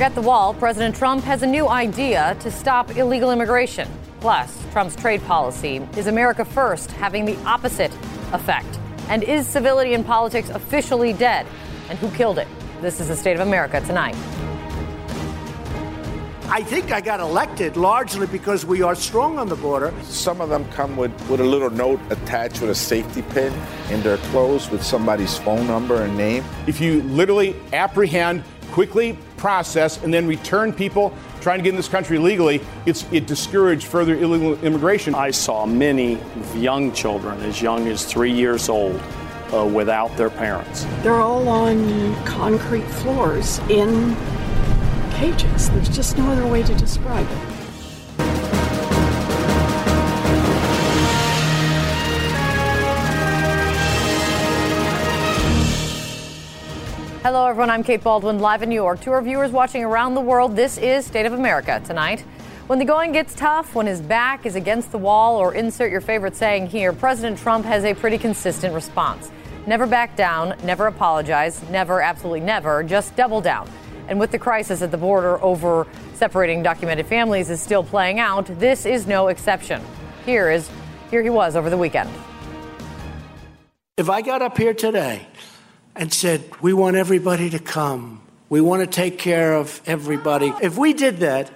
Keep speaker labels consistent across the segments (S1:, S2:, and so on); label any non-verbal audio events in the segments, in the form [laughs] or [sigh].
S1: Forget the wall. President Trump has a new idea to stop illegal immigration. Plus, Trump's trade policy is America first having the opposite effect? And is civility in politics officially dead? And who killed it? This is the state of America tonight.
S2: I think I got elected largely because we are strong on the border.
S3: Some of them come with, with a little note attached with a safety pin in their clothes with somebody's phone number and name.
S4: If you literally apprehend, quickly process, and then return people trying to get in this country legally, it's, it discouraged further illegal immigration.
S5: I saw many young children, as young as three years old, uh, without their parents.
S6: They're all on concrete floors in cages. There's just no other way to describe it.
S1: Hello, everyone. I'm Kate Bolduan, live in New York. To our viewers watching around the world, this is State of America tonight. When the going gets tough, when his back is against the wall, or insert your favorite saying here, President Trump has a pretty consistent response. Never back down, never apologize, never, absolutely never, just double down. And with the crisis at the border over separating documented families is still playing out, this is no exception. Here is here he was over the weekend.
S2: If I got up here today and said, "We want everybody to come. We want to take care of everybody." If we did that,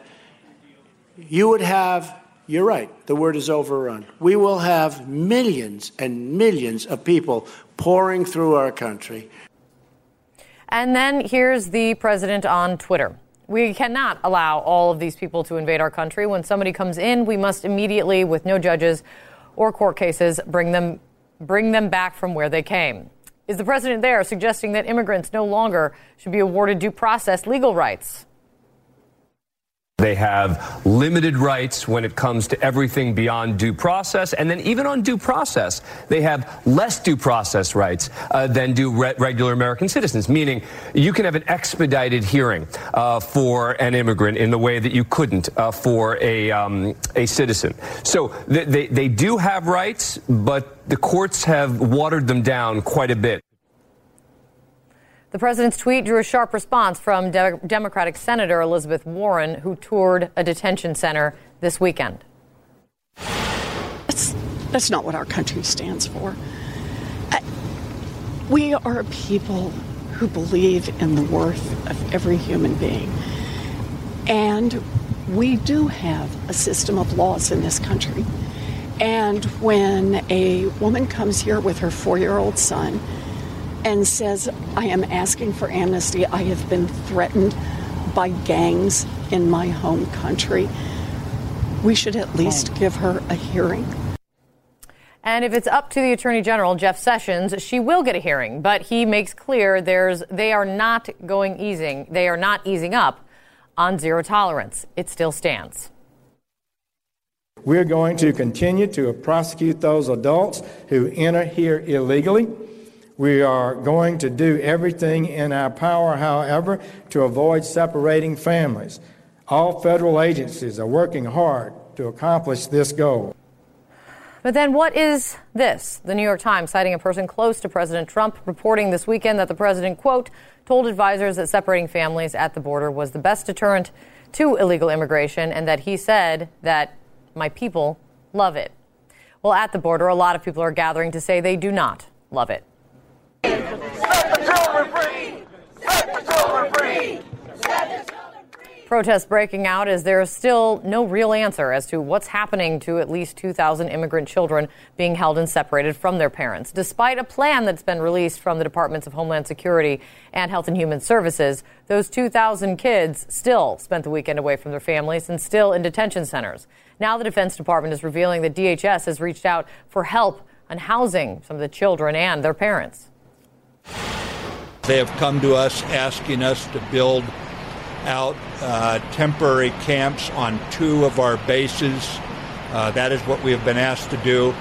S2: you would have you're right. The word is overrun. We will have millions and millions of people pouring through our country.
S1: And then here's the president on Twitter. We cannot allow all of these people to invade our country. When somebody comes in, we must immediately, with no judges or court cases, bring them, bring them back from where they came. Is the president there suggesting that immigrants no longer should be awarded due process legal rights?
S7: They have limited rights when it comes to everything beyond due process. And then, even on due process, they have less due process rights uh, than do re- regular American citizens, meaning you can have an expedited hearing uh, for an immigrant in the way that you couldn't uh, for a, um, a citizen. So they, they, they do have rights, but the courts have watered them down quite a bit.
S1: The president's tweet drew a sharp response from De- Democratic Senator Elizabeth Warren, who toured a detention center this weekend.
S6: That's, that's not what our country stands for. I, we are a people who believe in the worth of every human being. And we do have a system of laws in this country. And when a woman comes here with her four year old son, and says, I am asking for amnesty. I have been threatened by gangs in my home country. We should at least give her a hearing.
S1: And if it's up to the Attorney General, Jeff Sessions, she will get a hearing. But he makes clear there's, they are not going easing, they are not easing up on zero tolerance. It still stands.
S8: We're going to continue to prosecute those adults who enter here illegally. We are going to do everything in our power, however, to avoid separating families. All federal agencies are working hard to accomplish this goal.
S1: But then what is this? The New York Times, citing a person close to President Trump, reporting this weekend that the president, quote, told advisors that separating families at the border was the best deterrent to illegal immigration and that he said that my people love it. Well, at the border, a lot of people are gathering to say they do not love it. Protests breaking out as there is still no real answer as to what's happening to at least 2,000 immigrant children being held and separated from their parents. Despite a plan that's been released from the Departments of Homeland Security and Health and Human Services, those 2,000 kids still spent the weekend away from their families and still in detention centers. Now the Defense Department is revealing that DHS has reached out for help on housing some of the children and their parents.
S9: They have come to us asking us to build out uh, temporary camps on two of our bases. Uh, that is what we have been asked to do.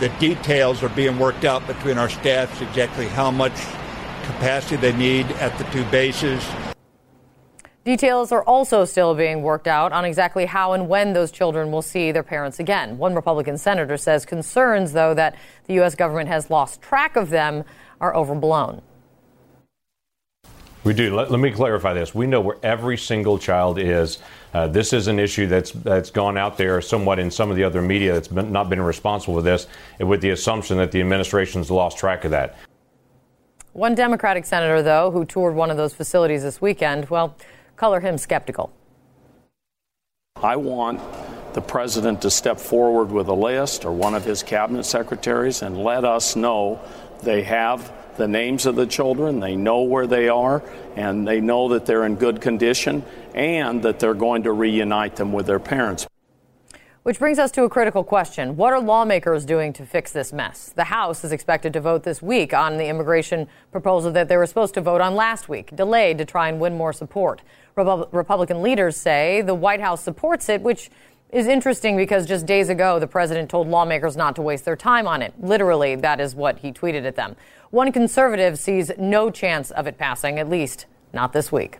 S9: The details are being worked out between our staffs exactly how much capacity they need at the two bases.
S1: Details are also still being worked out on exactly how and when those children will see their parents again. One Republican senator says concerns, though, that the U.S. government has lost track of them are overblown.
S10: We do. Let, let, me clarify this. We know where every single child is. Uh, this is an issue that's that's gone out there somewhat in some of the other media that's been, not been responsible for this, with the assumption that the administration's lost track of that.
S1: One Democratic senator, though, who toured one of those facilities this weekend, well, color him skeptical.
S5: I want the president to step forward with a list or one of his cabinet secretaries and let us know they have the names of the children, they know where they are, and they know that they're in good condition and that they're going to reunite them with their parents.
S1: Which brings us to a critical question. What are lawmakers doing to fix this mess? The House is expected to vote this week on the immigration proposal that they were supposed to vote on last week, delayed to try and win more support. Republican leaders say the White House supports it, which is interesting because just days ago, the president told lawmakers not to waste their time on it. Literally, that is what he tweeted at them. One conservative sees no chance of it passing, at least not this week.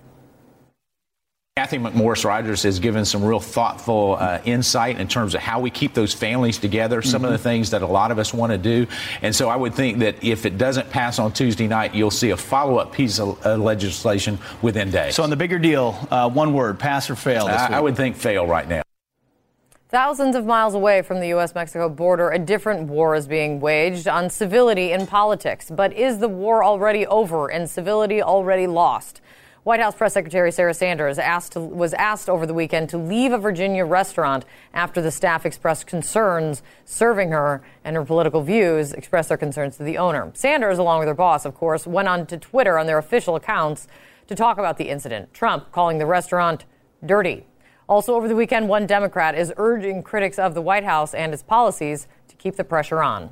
S11: Cathy McMorris Rodgers has given some real thoughtful uh, insight in terms of how we keep those families together, some mm-hmm. of the mm-hmm. things that a lot of us want to do. And so I would think that if it doesn't pass on Tuesday night, you'll see a follow up piece of uh, legislation within days.
S12: So, on the bigger deal, uh, one word pass or fail?
S11: I, I would think fail right now.
S1: Thousands of miles away from the U.S. Mexico border, a different war is being waged on civility in politics. But is the war already over and civility already lost? White House Press Secretary Sarah Sanders asked to, was asked over the weekend to leave a Virginia restaurant after the staff expressed concerns serving her and her political views expressed their concerns to the owner. Sanders, along with her boss, of course, went on to Twitter on their official accounts to talk about the incident. Trump calling the restaurant dirty. Also, over the weekend, one Democrat is urging critics of the White House and its policies to keep the pressure on.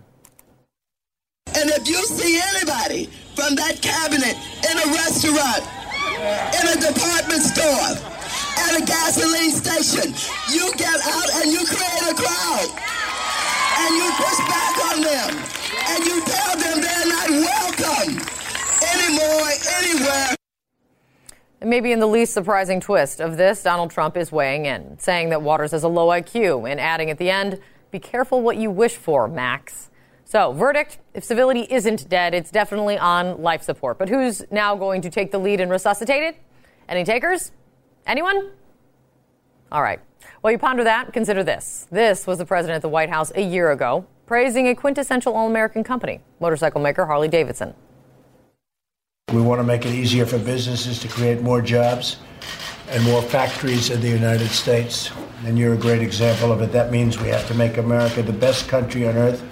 S13: And if you see anybody from that cabinet in a restaurant, in a department store, at a gasoline station, you get out and you create a crowd. And you push back on them. And you tell them they're not welcome anymore, anywhere.
S1: Maybe in the least surprising twist of this, Donald Trump is weighing in, saying that Waters has a low IQ and adding at the end, be careful what you wish for, Max. So, verdict if civility isn't dead, it's definitely on life support. But who's now going to take the lead and resuscitate it? Any takers? Anyone? All right. While you ponder that, consider this. This was the president at the White House a year ago, praising a quintessential all American company, motorcycle maker Harley Davidson.
S2: We want to make it easier for businesses to create more jobs and more factories in the United States. And you're a great example of it. That means we have to make America the best country on earth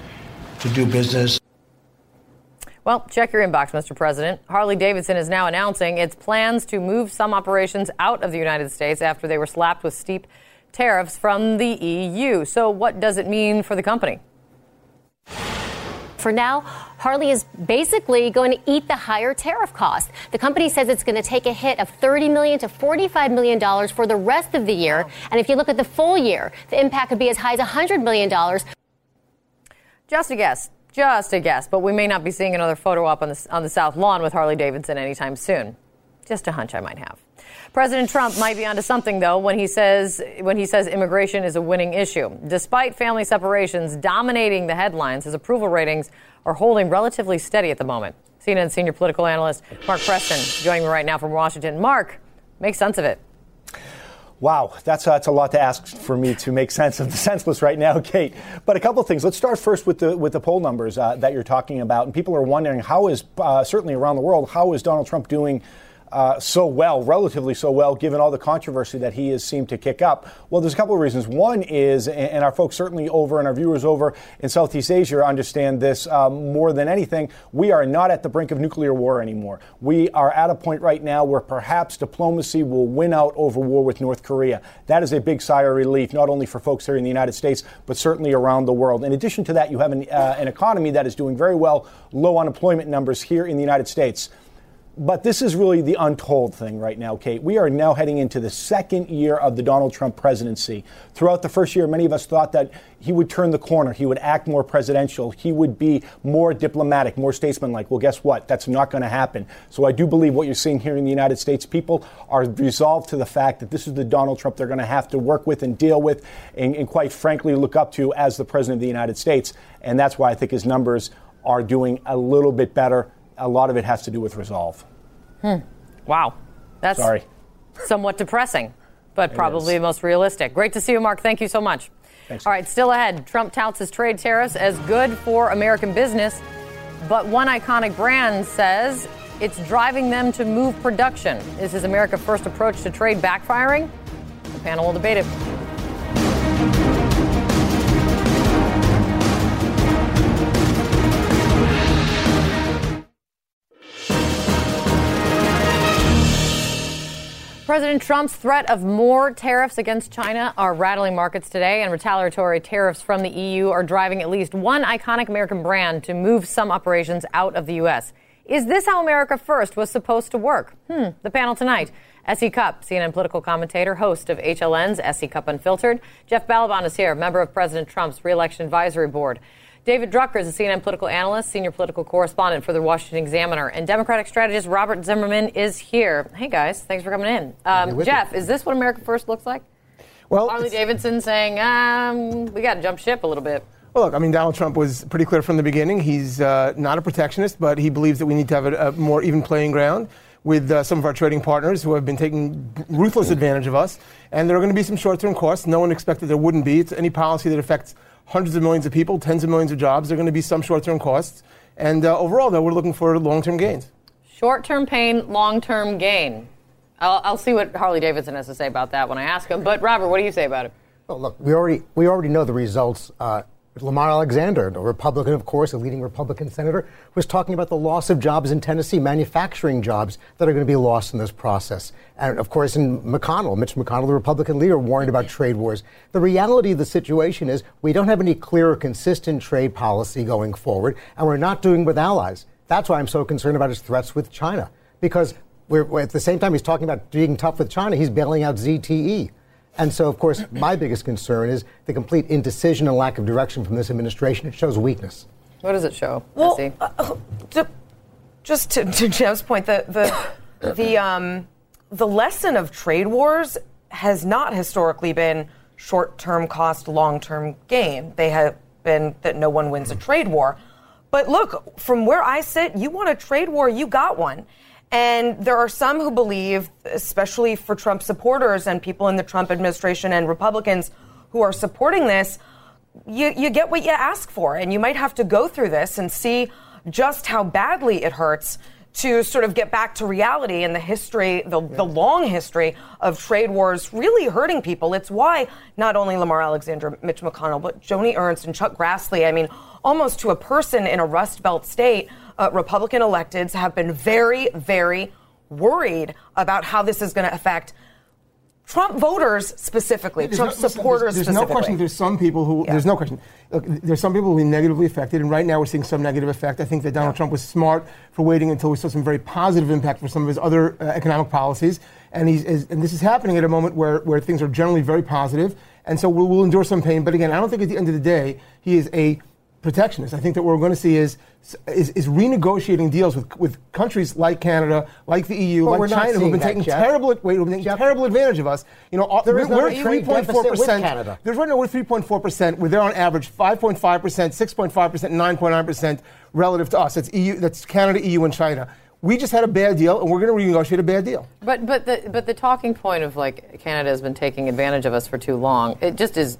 S2: to do business.
S1: Well, check your inbox, Mr. President. Harley Davidson is now announcing its plans to move some operations out of the United States after they were slapped with steep tariffs from the EU. So, what does it mean for the company?
S14: For now, Harley is basically going to eat the higher tariff cost. The company says it's going to take a hit of 30 million to $45 million for the rest of the year. And if you look at the full year, the impact could be as high as $100 million.
S1: Just a guess. Just a guess. But we may not be seeing another photo op on the, on the South Lawn with Harley Davidson anytime soon. Just a hunch I might have. President Trump might be onto something though when he says when he says immigration is a winning issue. Despite family separations dominating the headlines, his approval ratings are holding relatively steady at the moment. CNN senior political analyst Mark Preston joining me right now from Washington. Mark, make sense of it.
S15: Wow, that's, that's a lot to ask for me to make sense of the senseless right now, [laughs] Kate. But a couple of things. Let's start first with the with the poll numbers uh, that you're talking about, and people are wondering how is uh, certainly around the world how is Donald Trump doing uh, so well, relatively so well, given all the controversy that he has seemed to kick up? Well, there's a couple of reasons. One is, and our folks certainly over and our viewers over in Southeast Asia understand this um, more than anything, we are not at the brink of nuclear war anymore. We are at a point right now where perhaps diplomacy will win out over war with North Korea. That is a big sigh of relief, not only for folks here in the United States, but certainly around the world. In addition to that, you have an, uh, an economy that is doing very well, low unemployment numbers here in the United States. But this is really the untold thing right now, Kate. We are now heading into the second year of the Donald Trump presidency. Throughout the first year, many of us thought that he would turn the corner. He would act more presidential. He would be more diplomatic, more statesmanlike. Well, guess what? That's not going to happen. So I do believe what you're seeing here in the United States, people are resolved to the fact that this is the Donald Trump they're going to have to work with and deal with and, and quite frankly look up to as the president of the United States. And that's why I think his numbers are doing a little bit better a lot of it has to do with resolve.
S1: Hmm. Wow. That's
S15: Sorry.
S1: somewhat depressing, but [laughs] probably the most realistic. Great to see you, Mark. Thank you so much.
S15: Thanks.
S1: All right, still ahead. Trump touts his trade tariffs as good for American business, but one iconic brand says it's driving them to move production. Is his America First approach to trade backfiring? The panel will debate it. President Trump's threat of more tariffs against China are rattling markets today, and retaliatory tariffs from the EU are driving at least one iconic American brand to move some operations out of the U.S. Is this how America First was supposed to work? Hmm. The panel tonight. S.E. Cupp, CNN political commentator, host of HLN's S.E. Cupp Unfiltered. Jeff Ballabon is here, member of President Trump's reelection advisory board. David Drucker is a CNN political analyst, senior political correspondent for the Washington Examiner, and Democratic strategist Robert Zimmerman is here. Hey guys, thanks for coming in. Um, Jeff, is this what America First looks like?
S16: Well,
S1: Harley Davidson saying, um, "We got to jump ship a little bit."
S16: Well, look, I mean, Donald Trump was pretty clear from the beginning. He's uh, not a protectionist, but he believes that we need to have a, a more even playing ground with uh, some of our trading partners who have been taking ruthless advantage of us. And there are going to be some short term costs. No one expected there wouldn't be. It's any policy that affects hundreds of millions of people, tens of millions of jobs. There are going to be some short term costs. And uh, overall, though, we're looking for long term gains.
S1: Short-term pain, long-term gain. I'll, I'll see what Harley Davidson has to say about that when I ask him. But Robert, what do you say about it?
S17: Well, look, we already we already know the results. Uh, Lamar Alexander, a Republican, of course, a leading Republican senator, was talking about the loss of jobs in Tennessee, manufacturing jobs that are going to be lost in this process. And of course, in McConnell, Mitch McConnell, the Republican leader, warned about trade wars. The reality of the situation is we don't have any clear or consistent trade policy going forward, and we're not doing with allies. That's why I'm so concerned about his threats with China, because we're, at the same time he's talking about being tough with China, he's bailing out ZTE. And so, of course, my biggest concern is the complete indecision and lack of direction from this administration. It shows weakness.
S1: What does it show?
S18: Well,
S1: S.E.?
S18: uh, to, just to, to Jeff's point, the the [coughs] the um, the lesson of trade wars has not historically been short-term cost, long-term gain. They have been that no one wins a trade war. But look, from where I sit, you want a trade war, you got one. And there are some who believe, especially for Trump supporters and people in the Trump administration and Republicans who are supporting this, you, you get what you ask for. And you might have to go through this and see just how badly it hurts to sort of get back to reality and the history, the, the long history of trade wars really hurting people. It's why not only Lamar Alexander, Mitch McConnell, but Joni Ernst and Chuck Grassley, I mean, almost to a person in a Rust Belt state, uh, Republican electeds have been very, very worried about how this is going to affect Trump voters specifically,
S16: There's
S18: Trump
S16: no-
S18: supporters
S16: there's, there's
S18: specifically.
S16: no question. There's some people who. There's no question. Look, there's some people who are negatively affected, and right now we're seeing some negative effect. I think that Donald Trump was smart for waiting until we saw some very positive impact for some of his other uh, economic policies, and he's is, and this is happening at a moment where where things are generally very positive, and so we'll, we'll endure some pain. But again, I don't think at the end of the day he is a protectionist. I think that what we're going to see is is, is renegotiating deals with, with countries like Canada, like the EU,
S17: Well,
S16: like China, who've been
S17: that,
S16: taking
S17: Jeff.
S16: terrible wait, who've been taking terrible advantage of us. You know,
S17: There is
S16: we're, we're
S17: a
S16: 3.4 percent.
S17: Canada.
S16: There's right now we're 3.4 percent. We're there on average 5.5 percent, 6.5 percent, 9.9 percent relative to us. That's EU. That's Canada, EU, and China. We just had a bad deal, and we're going to renegotiate a bad deal.
S1: But but the but the talking point of like Canada has been taking advantage of us for too long. It just is.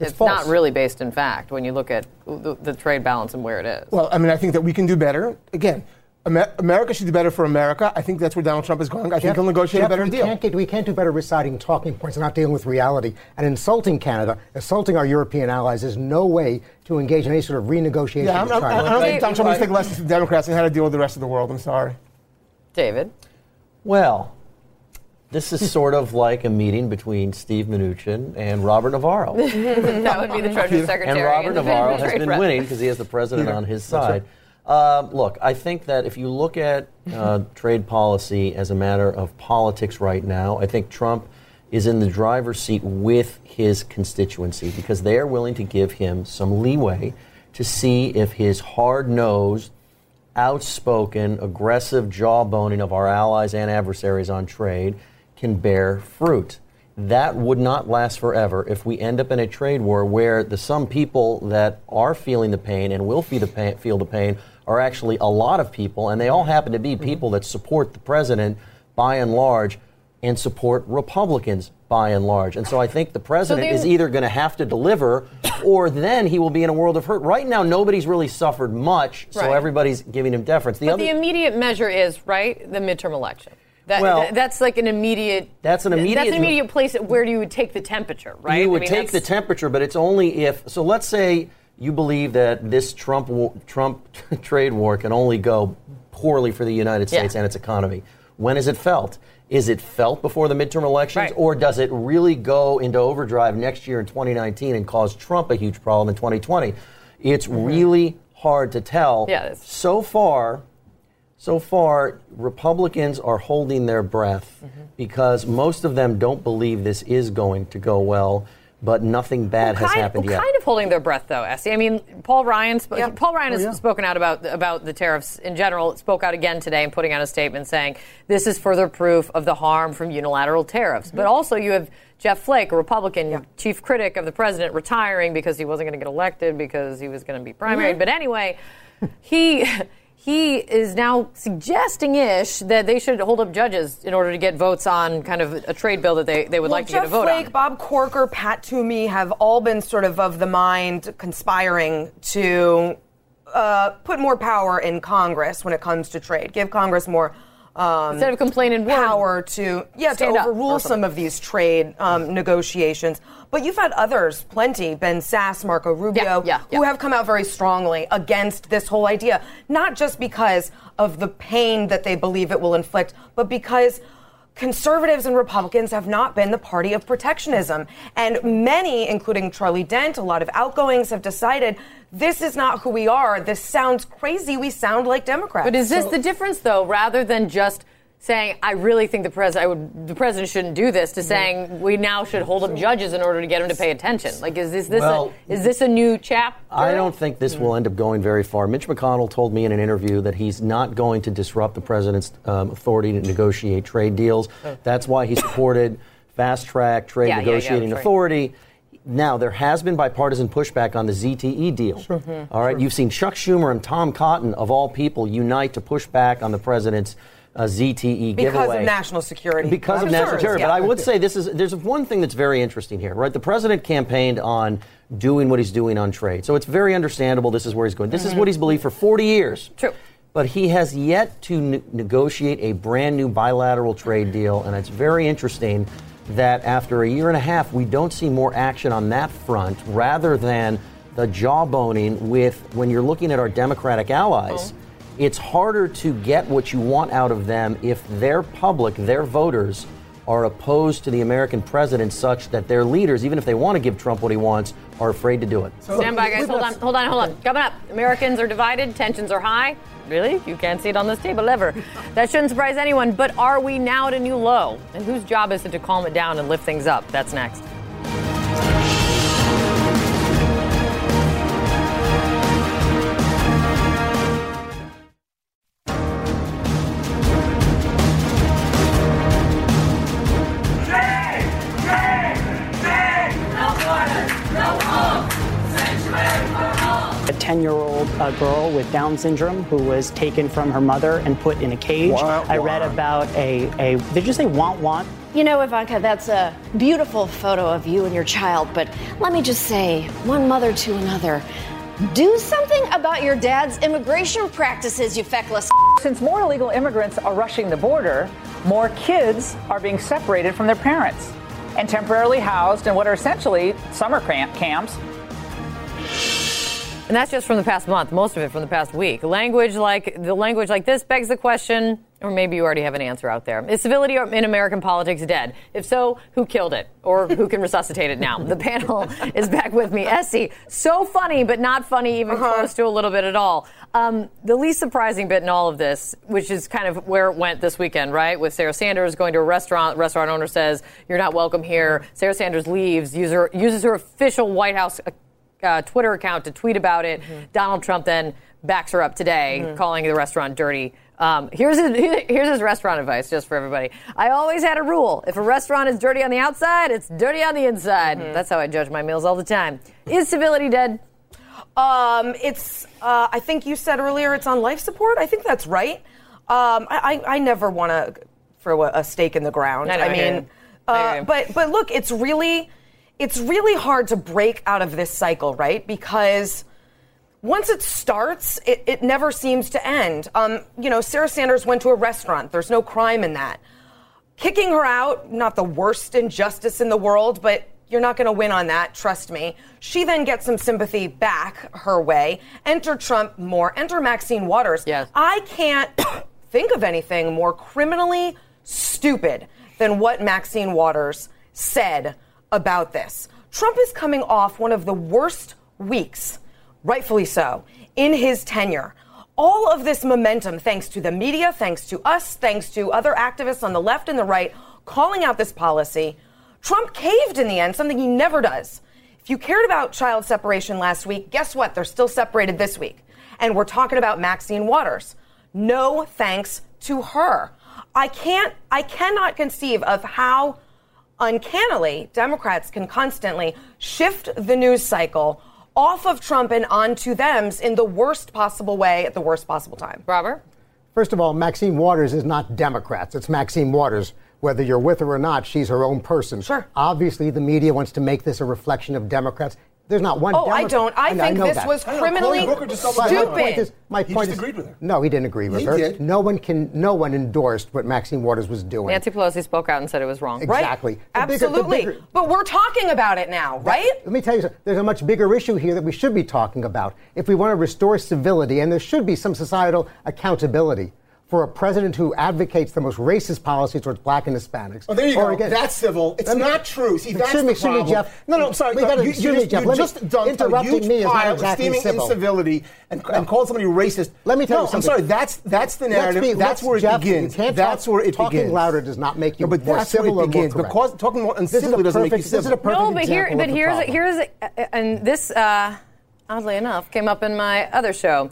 S1: It's,
S16: false.
S1: not really based in fact when you look at the, the trade balance and where it is.
S16: Well, I mean, I think that we can do better. Again, Amer- America should do better for America. I think that's where Donald Trump is going. I think he'll negotiate
S17: Jeff,
S16: a better
S17: we
S16: deal.
S17: Can't get, we can't do better reciting talking points and not dealing with reality. And insulting Canada, insulting our European allies is no way to engage in any sort of renegotiation
S16: Yeah, I'm,
S17: with
S16: I'm,
S17: China.
S16: I don't think Donald Trump needs to take lessons from Democrats and how to deal with the rest of the world. I'm sorry.
S1: David.
S19: Well, this is sort of like a meeting between Steve Mnuchin and Robert Navarro. [laughs]
S1: that would be the Treasury Secretary.
S19: and Robert
S1: the
S19: Navarro has been
S1: Rep.
S19: winning because he has the president
S16: Yeah,
S19: on his
S16: that's
S19: side. Um, look, I think that if you look at uh, trade policy as a matter of politics right now, I think Trump is in the driver's seat with his constituency because they are willing to give him some leeway to see if his hard nosed, outspoken, aggressive jawboning of our allies and adversaries on trade can bear fruit. That would not last forever if we end up in a trade war where the some people that are feeling the pain and will feel the pain, feel the pain are actually a lot of people, and they all happen to be mm-hmm. people that support the president by and large and support Republicans by and large. And so I think the president
S1: then-
S19: is either going to have to deliver or then he will be in a world of hurt. Right now, nobody's really suffered much, so
S1: Right.
S19: everybody's giving him deference. The
S1: but
S19: other,
S1: the immediate measure is right the midterm election. That,
S19: Well-
S1: that- that's like an immediate.
S19: That's an immediate-
S1: That's an immediate place where you would take the temperature, right?
S19: You
S1: I
S19: would
S1: mean,
S19: take the temperature, but it's only if. So let's say you believe that this Trump Trump [laughs] trade war can only go poorly for the United
S1: Yeah.
S19: States and its economy. When is it felt? Is it felt before the midterm elections, or does it really go into overdrive next year in 2019 and cause Trump a huge problem in 2020? It's really hard to tell.
S1: Mm-hmm. Yeah.
S19: So far, so far, Republicans are holding their breath
S1: Mm-hmm.
S19: because most of them don't believe this is going to go well, but nothing bad has
S1: kind,
S19: happened yet.
S1: kind of holding their breath, though, Essie. I mean, Paul Ryan. Sp- Paul Ryan
S19: Oh,
S1: has
S19: yeah.
S1: spoken out about about the tariffs in general. Spoke out again today and putting out a statement saying this is further proof of the harm from unilateral tariffs. But also, you have Jeff Flake, a Republican chief critic of the president, retiring because he wasn't going to get elected because he was going to be primaried.
S19: Mm-hmm.
S1: But anyway, he. He is now suggesting ish that they should hold up judges in order to get votes on kind of a trade bill that they, they would
S18: Well,
S1: like to
S18: Jeff
S1: get a vote
S18: Flake,
S1: on.
S18: Bob Corker, Pat Toomey have all been sort of of the mind conspiring to uh, put more power in Congress when it comes to trade. Give Congress more. Um,
S1: Instead of complaining,
S18: power to yeah to overrule some of these trade um, negotiations. But you've had others, plenty, Ben Sasse, Marco Rubio, who have come out very strongly against this whole idea, not just because of the pain that they believe it will inflict, but because conservatives and Republicans have not been the party of protectionism. And many, including Charlie Dent, a lot of outgoings, have decided this is not who we are. This sounds crazy. We sound like Democrats.
S1: But is this
S18: So-
S1: the difference, though, rather than just saying, "I really think the president, I would, the president shouldn't do this," to saying we now should hold up judges in order to get him to pay attention? Like, is this this
S19: Well-
S1: a, is this a new chap?
S19: I don't think this will end up going very far. Mitch McConnell told me in an interview that he's not going to disrupt the president's um, authority to negotiate trade deals. That's why he supported fast track trade
S1: Yeah, yeah, yeah,
S19: negotiating authority. Now, there has been bipartisan pushback on the ZTE deal.
S1: Mm-hmm.
S19: All right, you've seen Chuck Schumer and Tom Cotton, of all people, unite to push back on the president's uh, ZTE
S18: because
S19: giveaway Because
S18: of national security.
S19: because of national security.
S18: yeah.
S19: But I would say this is there's one thing that's very interesting here, right? The president campaigned on doing what he's doing on trade, so it's very understandable. This is where he's going. This is
S18: Mm-hmm.
S19: what he's believed for 40 years.
S1: True.
S19: But he has yet to ne- negotiate a brand new bilateral trade deal, and it's very interesting that after a year and a half, we don't see more action on that front, rather than the jawboning with when you're looking at our Democratic allies it's harder to get what you want out of them if their public, their voters, are opposed to the American president such that their leaders, even if they want to give Trump what he wants, are afraid to do it.
S1: So Stand by, guys. Hold on, hold on, hold on. Coming up, Americans are divided, tensions are high. Really? You can't see it on this table ever. [laughs] That shouldn't surprise anyone. But are we now at a new low? And whose job is it to calm it down and lift things up? That's next.
S20: Year old uh, girl with Down syndrome who was taken from her mother and put in a cage.
S21: Wah,
S20: I read about a, a, did you say want want?
S21: You know, Ivanka, that's a beautiful photo of you and your child, but let me just say, one mother to another, do something about your dad's immigration practices, you feckless.
S22: Since more illegal immigrants are rushing the border, more kids are being separated from their parents and temporarily housed in what are essentially summer cramp camps.
S1: And that's just from the past month, most of it from the past week. Language like the language like this begs the question, or maybe you already have an answer out there. Is civility in American politics dead? If so, who killed it? Or who can resuscitate it now? The panel is back with me. S.E., so funny, but not funny even close to a little bit at all. Um, the least surprising bit in all of this, which is kind of where it went this weekend, right? With Sarah Sanders going to a restaurant, restaurant owner says, You're not welcome here. Sarah Sanders leaves, user, uses her official White House uh, Twitter account to tweet about it. Donald Trump then backs her up today, calling the restaurant dirty. Um, here's his, [laughs] here's his restaurant advice, just for everybody. I always had a rule: if a restaurant is dirty on the outside, it's dirty on the inside. That's how I judge my meals all the time. Is civility dead?
S18: Um, it's. Uh, I think you said earlier it's on life support. I think that's right. Um, I, I, I never want to throw a, a stake in the ground.
S1: I know, I
S18: mean. Uh, but but look, it's really it's really hard to break out of this cycle, right? Because once it starts, it, it never seems to end. Um, you know, Sarah Sanders went to a restaurant. There's no crime in that. Kicking her out, not the worst injustice in the world, but you're not going to win on that, trust me. She then gets some sympathy back her way. Enter Trump more. Enter Maxine Waters. Yes. I can't [coughs] think of anything more criminally stupid than what Maxine Waters said about this. Trump is coming off one of the worst weeks, rightfully so, in his tenure. All of this momentum, thanks to the media, thanks to us, thanks to other activists on the left and the right calling out this policy, Trump caved in the end, something he never does. If you cared about child separation last week, guess what? They're still separated this week. And we're talking about Maxine Waters. No thanks to her. I can't, I cannot conceive of how uncannily Democrats can constantly shift the news cycle off of Trump and onto them's in the worst possible way at the worst possible time.
S1: Robert?
S17: First of all, Maxine Waters is not Democrats. It's Maxine Waters. Whether you're with her or not, she's her own person. Sure. Obviously, the media wants to make this a reflection of Democrats. There's not one.
S18: Oh, I don't. I think
S17: know
S18: this
S17: that.
S18: was I know, criminally Cory Booker just told me
S17: But My
S18: stupid.
S17: point is, my
S18: He
S17: point
S18: just
S17: is,
S18: agreed with her.
S17: No, he didn't agree with
S18: He
S17: her.
S18: did.
S17: No one can. No one endorsed what Maxine Waters was doing.
S1: Nancy Pelosi spoke out and said it was wrong.
S17: Exactly. The bigger- the
S18: Absolutely.
S17: bigger-
S18: but we're talking about it now, right?
S17: Let me tell you something. There's a much bigger issue here that we should be talking about. If we want to restore civility, and there should be some societal accountability for a president who advocates the most racist policies towards black and Hispanics.
S16: Oh, there you
S17: or
S16: go.
S17: against-
S16: That's civil. It's
S17: me-
S16: not true. See, that's
S17: excuse
S16: the
S17: me, excuse me. Jeff.
S16: No, no, I'm sorry.
S17: We gotta-
S16: you,
S17: excuse
S16: you
S17: me, Jeff.
S16: You
S17: Let me-
S16: just dumped a huge
S17: me is not
S16: pile
S17: exactly
S16: of steaming
S17: civil.
S16: incivility and, and called somebody racist.
S17: Let me tell
S16: no,
S17: you
S16: I'm sorry. That's that's the
S17: Let's
S16: narrative.
S17: be-
S16: that's where it
S17: Jeff,
S16: begins.
S17: You can't
S16: that's
S17: talk,
S16: where it
S17: talking
S16: begins.
S17: louder does not make you
S16: No, but
S17: more
S16: that's
S17: civil
S16: where it
S17: more
S16: begins. Because talking more
S17: This is a
S16: uncivilly doesn't make you
S17: perfect- this is a
S16: civil.
S17: perfect
S1: No, but here, but
S17: of
S1: here's here's and this uh, oddly enough came up in my other show.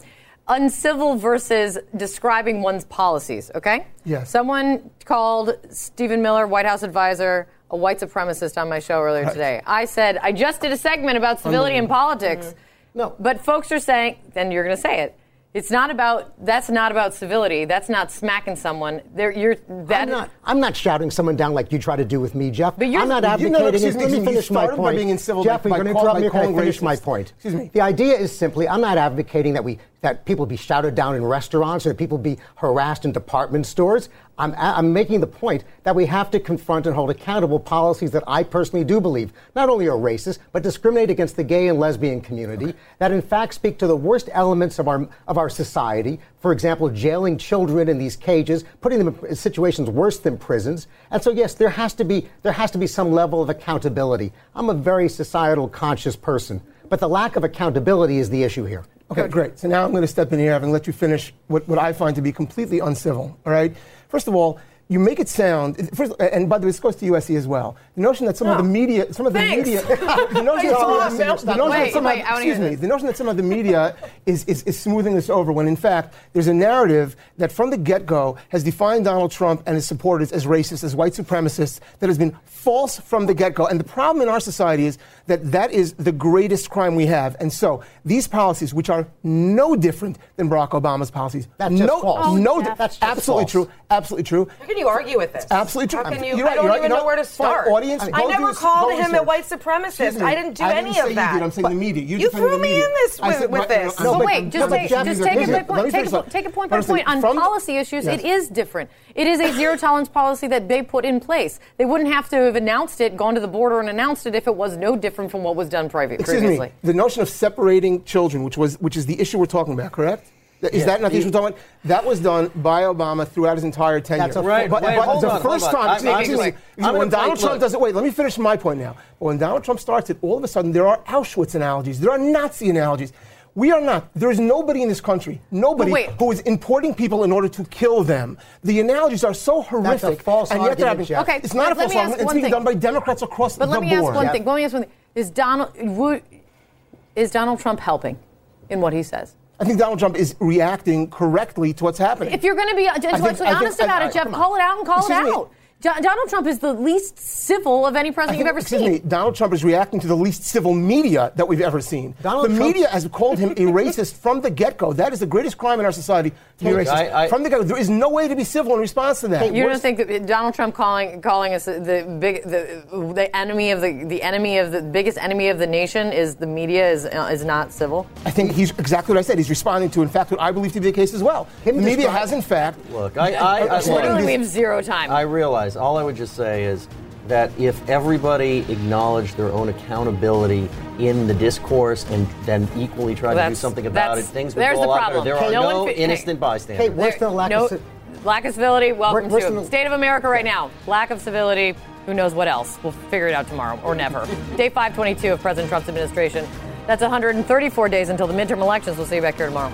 S1: Uncivil versus describing one's policies. Okay.
S16: Yes.
S1: Someone called Stephen Miller, White House advisor, a white supremacist on my show earlier
S16: Right.
S1: today. I said I just did a segment about civility in politics. Mm-hmm. No. But folks are saying, then you're going to say it. It's not about. That's not about civility. That's not smacking someone. There, you're. That
S17: I'm not, I'm not shouting someone down like you try to do with me, Jeff.
S1: But you're-
S17: I'm not
S16: You-
S17: advocating.
S16: no, no, excuse me,
S17: let me
S16: you
S17: finish my
S16: started by
S17: point.
S16: being incivil
S17: Jeff,
S16: by-
S17: you're going to
S16: by
S17: interrupt me. Can I finish
S16: calling
S17: my point?
S16: Excuse me.
S17: The idea is simply, I'm not advocating that we that people be shouted down in restaurants or that people be harassed in department stores. I'm, I'm making the point that we have to confront and hold accountable policies that I personally do believe not only are racist, but discriminate against the gay and lesbian community, that in fact speak to the worst elements of our, of our society. For example, jailing children in these cages, putting them in situations worse than prisons. And so, yes, there has to be, there has to be some level of accountability. I'm a very societal conscious person, but the lack of accountability is the issue here.
S16: Okay, great. So now I'm going to step in here and let you finish what, what I find to be completely uncivil. All right. First of all, you make it sound. First, and by the way, this goes to USC as well. The notion that some of the media, some of the
S18: Thanks.
S16: media, [laughs] [laughs] the notion that some of the, the notion that some
S1: wait,
S16: of, excuse me, the notion that some of the media is, is, is smoothing this over when in fact there's a narrative that from the get-go has defined Donald Trump and his supporters as racist, as white supremacists, that has been false from the get-go. And the problem in our society is that that is the greatest crime we have. And so these policies, which are no different than Barack Obama's policies,
S17: That's just
S16: no,
S17: false.
S16: no,
S17: Oh, Jeff. That's just
S16: absolutely
S17: false.
S16: true, absolutely true.
S18: How can you argue with this?
S16: Absolutely true.
S18: How can
S16: I'm-
S18: you?
S16: you're
S18: I don't
S16: you're right,
S18: even
S16: you
S18: know where to start.
S16: audience,
S18: I
S16: go
S18: never called him a white supremacist. I didn't do
S16: I
S18: any
S16: say
S18: of
S16: you
S18: that.
S16: did. I'm saying the media. You,
S18: You threw me in this with,
S16: said,
S18: with this.
S16: no, but-
S1: wait,
S16: no,
S1: just
S16: but
S1: take, just take,
S16: these
S1: a point, take,
S16: finish
S1: a,
S16: that.
S1: take a point by point on policy issues. It is different. It is a zero tolerance policy that they put in place. They wouldn't have to have announced it, gone to the border and announced it if it was no different from what was done private,
S16: Excuse
S1: previously.
S16: me. The notion of separating children, which was which is the issue we're talking about, correct? Is
S17: Yeah.
S16: that not the issue we're talking about? That was done by Obama throughout his entire tenure.
S17: That's a-
S19: Right,
S16: But,
S19: wait,
S16: but
S19: hold
S16: the
S19: on,
S16: first
S19: hold on.
S16: time,
S19: I'm-
S16: excuse me,
S19: I'm
S16: excuse
S19: gonna- I'm
S16: when Donald
S19: play-
S16: Trump
S19: look.
S16: does it, wait, let me finish my point now. When Donald Trump starts it, all of a sudden there are Auschwitz analogies, there are Nazi analogies. We are not. There is nobody in this country, nobody
S1: wait.
S16: who is importing people in order to kill them. The analogies are so horrific,
S17: false
S16: and yet they're
S17: argument,
S16: happening.
S1: Okay,
S16: it's not a
S1: let- let
S16: false
S1: me ask
S16: argument. It's being
S1: thing.
S16: done by Democrats across
S1: But
S16: the
S1: let me ask one thing. Let me ask one thing. Is Donald is Donald Trump helping in what he says?
S16: I think Donald Trump is reacting correctly to what's happening.
S1: If you're going to be intellectually
S16: think-
S1: honest
S16: I-
S1: about
S16: I-
S1: it, Jeff, call it out and call
S16: Excuse
S1: it
S16: me.
S1: Out. Donald Trump is the least civil of any president
S16: think,
S1: you've ever
S16: excuse
S1: seen.
S16: Me, Donald Trump is reacting to the least civil media that we've ever seen. Donald the Trump- media has called him a [laughs] racist from the get-go. That is the greatest crime in our society to be racist. I, I, from the get-go, there is no way to be civil in response to that.
S1: you don't think that Donald Trump calling calling us the big the, the enemy of the the enemy of the biggest enemy of the nation is the media is uh, is not civil?
S16: I think he's exactly what I said. He's responding to, in fact, what I believe to be the case as well. the media has, in fact,
S19: look. I, I, I,
S1: literally we have zero time.
S19: I realize. All I would just say is that if everybody acknowledged their own accountability in the discourse and then equally tried well, to do something about it, things would go a lot better. There are no, no innocent bystanders.
S17: Hey, where's the lack
S1: no,
S17: of
S1: lack of civility? Welcome to the State of America right now. Lack of civility. Who knows what else? We'll figure it out tomorrow or never. [laughs] Day 522 of President Trump's administration. That's 134 days until the midterm elections. We'll see you back here tomorrow.